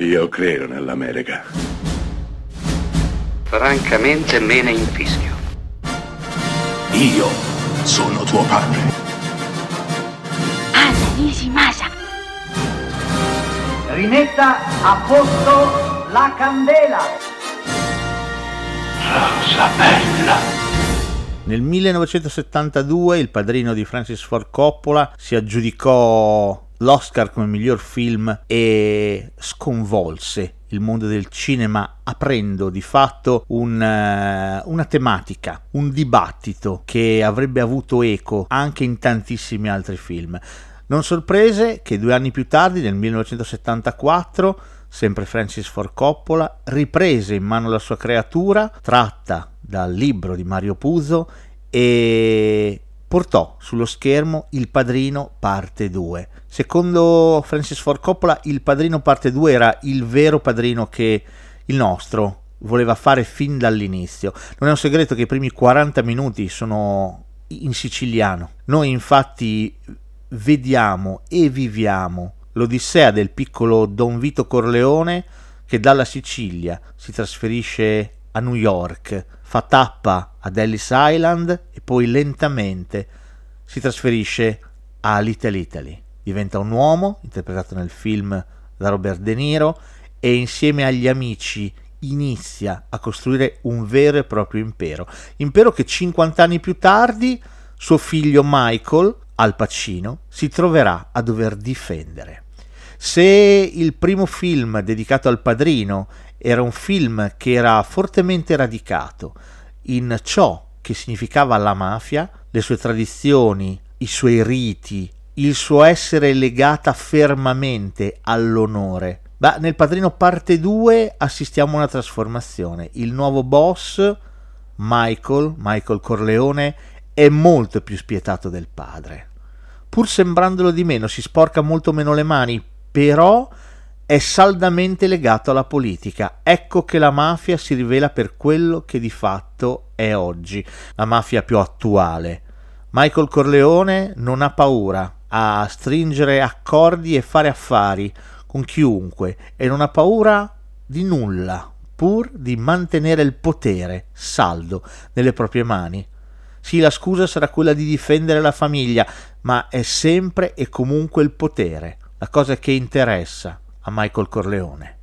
Io credo nell'America. Francamente me ne infischio. Io sono tuo padre. Anna Nishimasa. Rimetta a posto la candela. Rosa bella. Nel 1972 il padrino di Francis Ford Coppola si aggiudicò l'Oscar come miglior film e sconvolse il mondo del cinema aprendo di fatto un, uh, una tematica, un dibattito che avrebbe avuto eco anche in tantissimi altri film. Non sorprese che due anni più tardi, nel 1974, sempre Francis Ford Coppola, riprese in mano la sua creatura, tratta dal libro di Mario Puzo, e portò sullo schermo Il Padrino parte 2. Secondo Francis Ford Coppola, Il Padrino parte 2 era il vero padrino che il nostro voleva fare fin dall'inizio. Non è un segreto che i primi 40 minuti sono in siciliano. Noi infatti vediamo e viviamo l'odissea del piccolo Don Vito Corleone che dalla Sicilia si trasferisce a New York, fa tappa ad Ellis Island e poi lentamente si trasferisce a Little Italy. Diventa un uomo, interpretato nel film da Robert De Niro, e insieme agli amici inizia a costruire un vero e proprio impero. Impero che 50 anni più tardi suo figlio Michael, Al Pacino, si troverà a dover difendere. Se il primo film dedicato al padrino era un film che era fortemente radicato in ciò che significava la mafia, le sue tradizioni, i suoi riti, il suo essere legata fermamente all'onore. Beh, nel Padrino parte 2 assistiamo a una trasformazione. Il nuovo boss, Michael, Michael Corleone, è molto più spietato del padre. Pur sembrandolo di meno, si sporca molto meno le mani, però è saldamente legato alla politica. Ecco che la mafia si rivela per quello che di fatto è oggi, la mafia più attuale. Michael Corleone non ha paura a stringere accordi e fare affari con chiunque e non ha paura di nulla, pur di mantenere il potere saldo nelle proprie mani. Sì, la scusa sarà quella di difendere la famiglia, ma è sempre e comunque il potere, la cosa che interessa a Michael Corleone.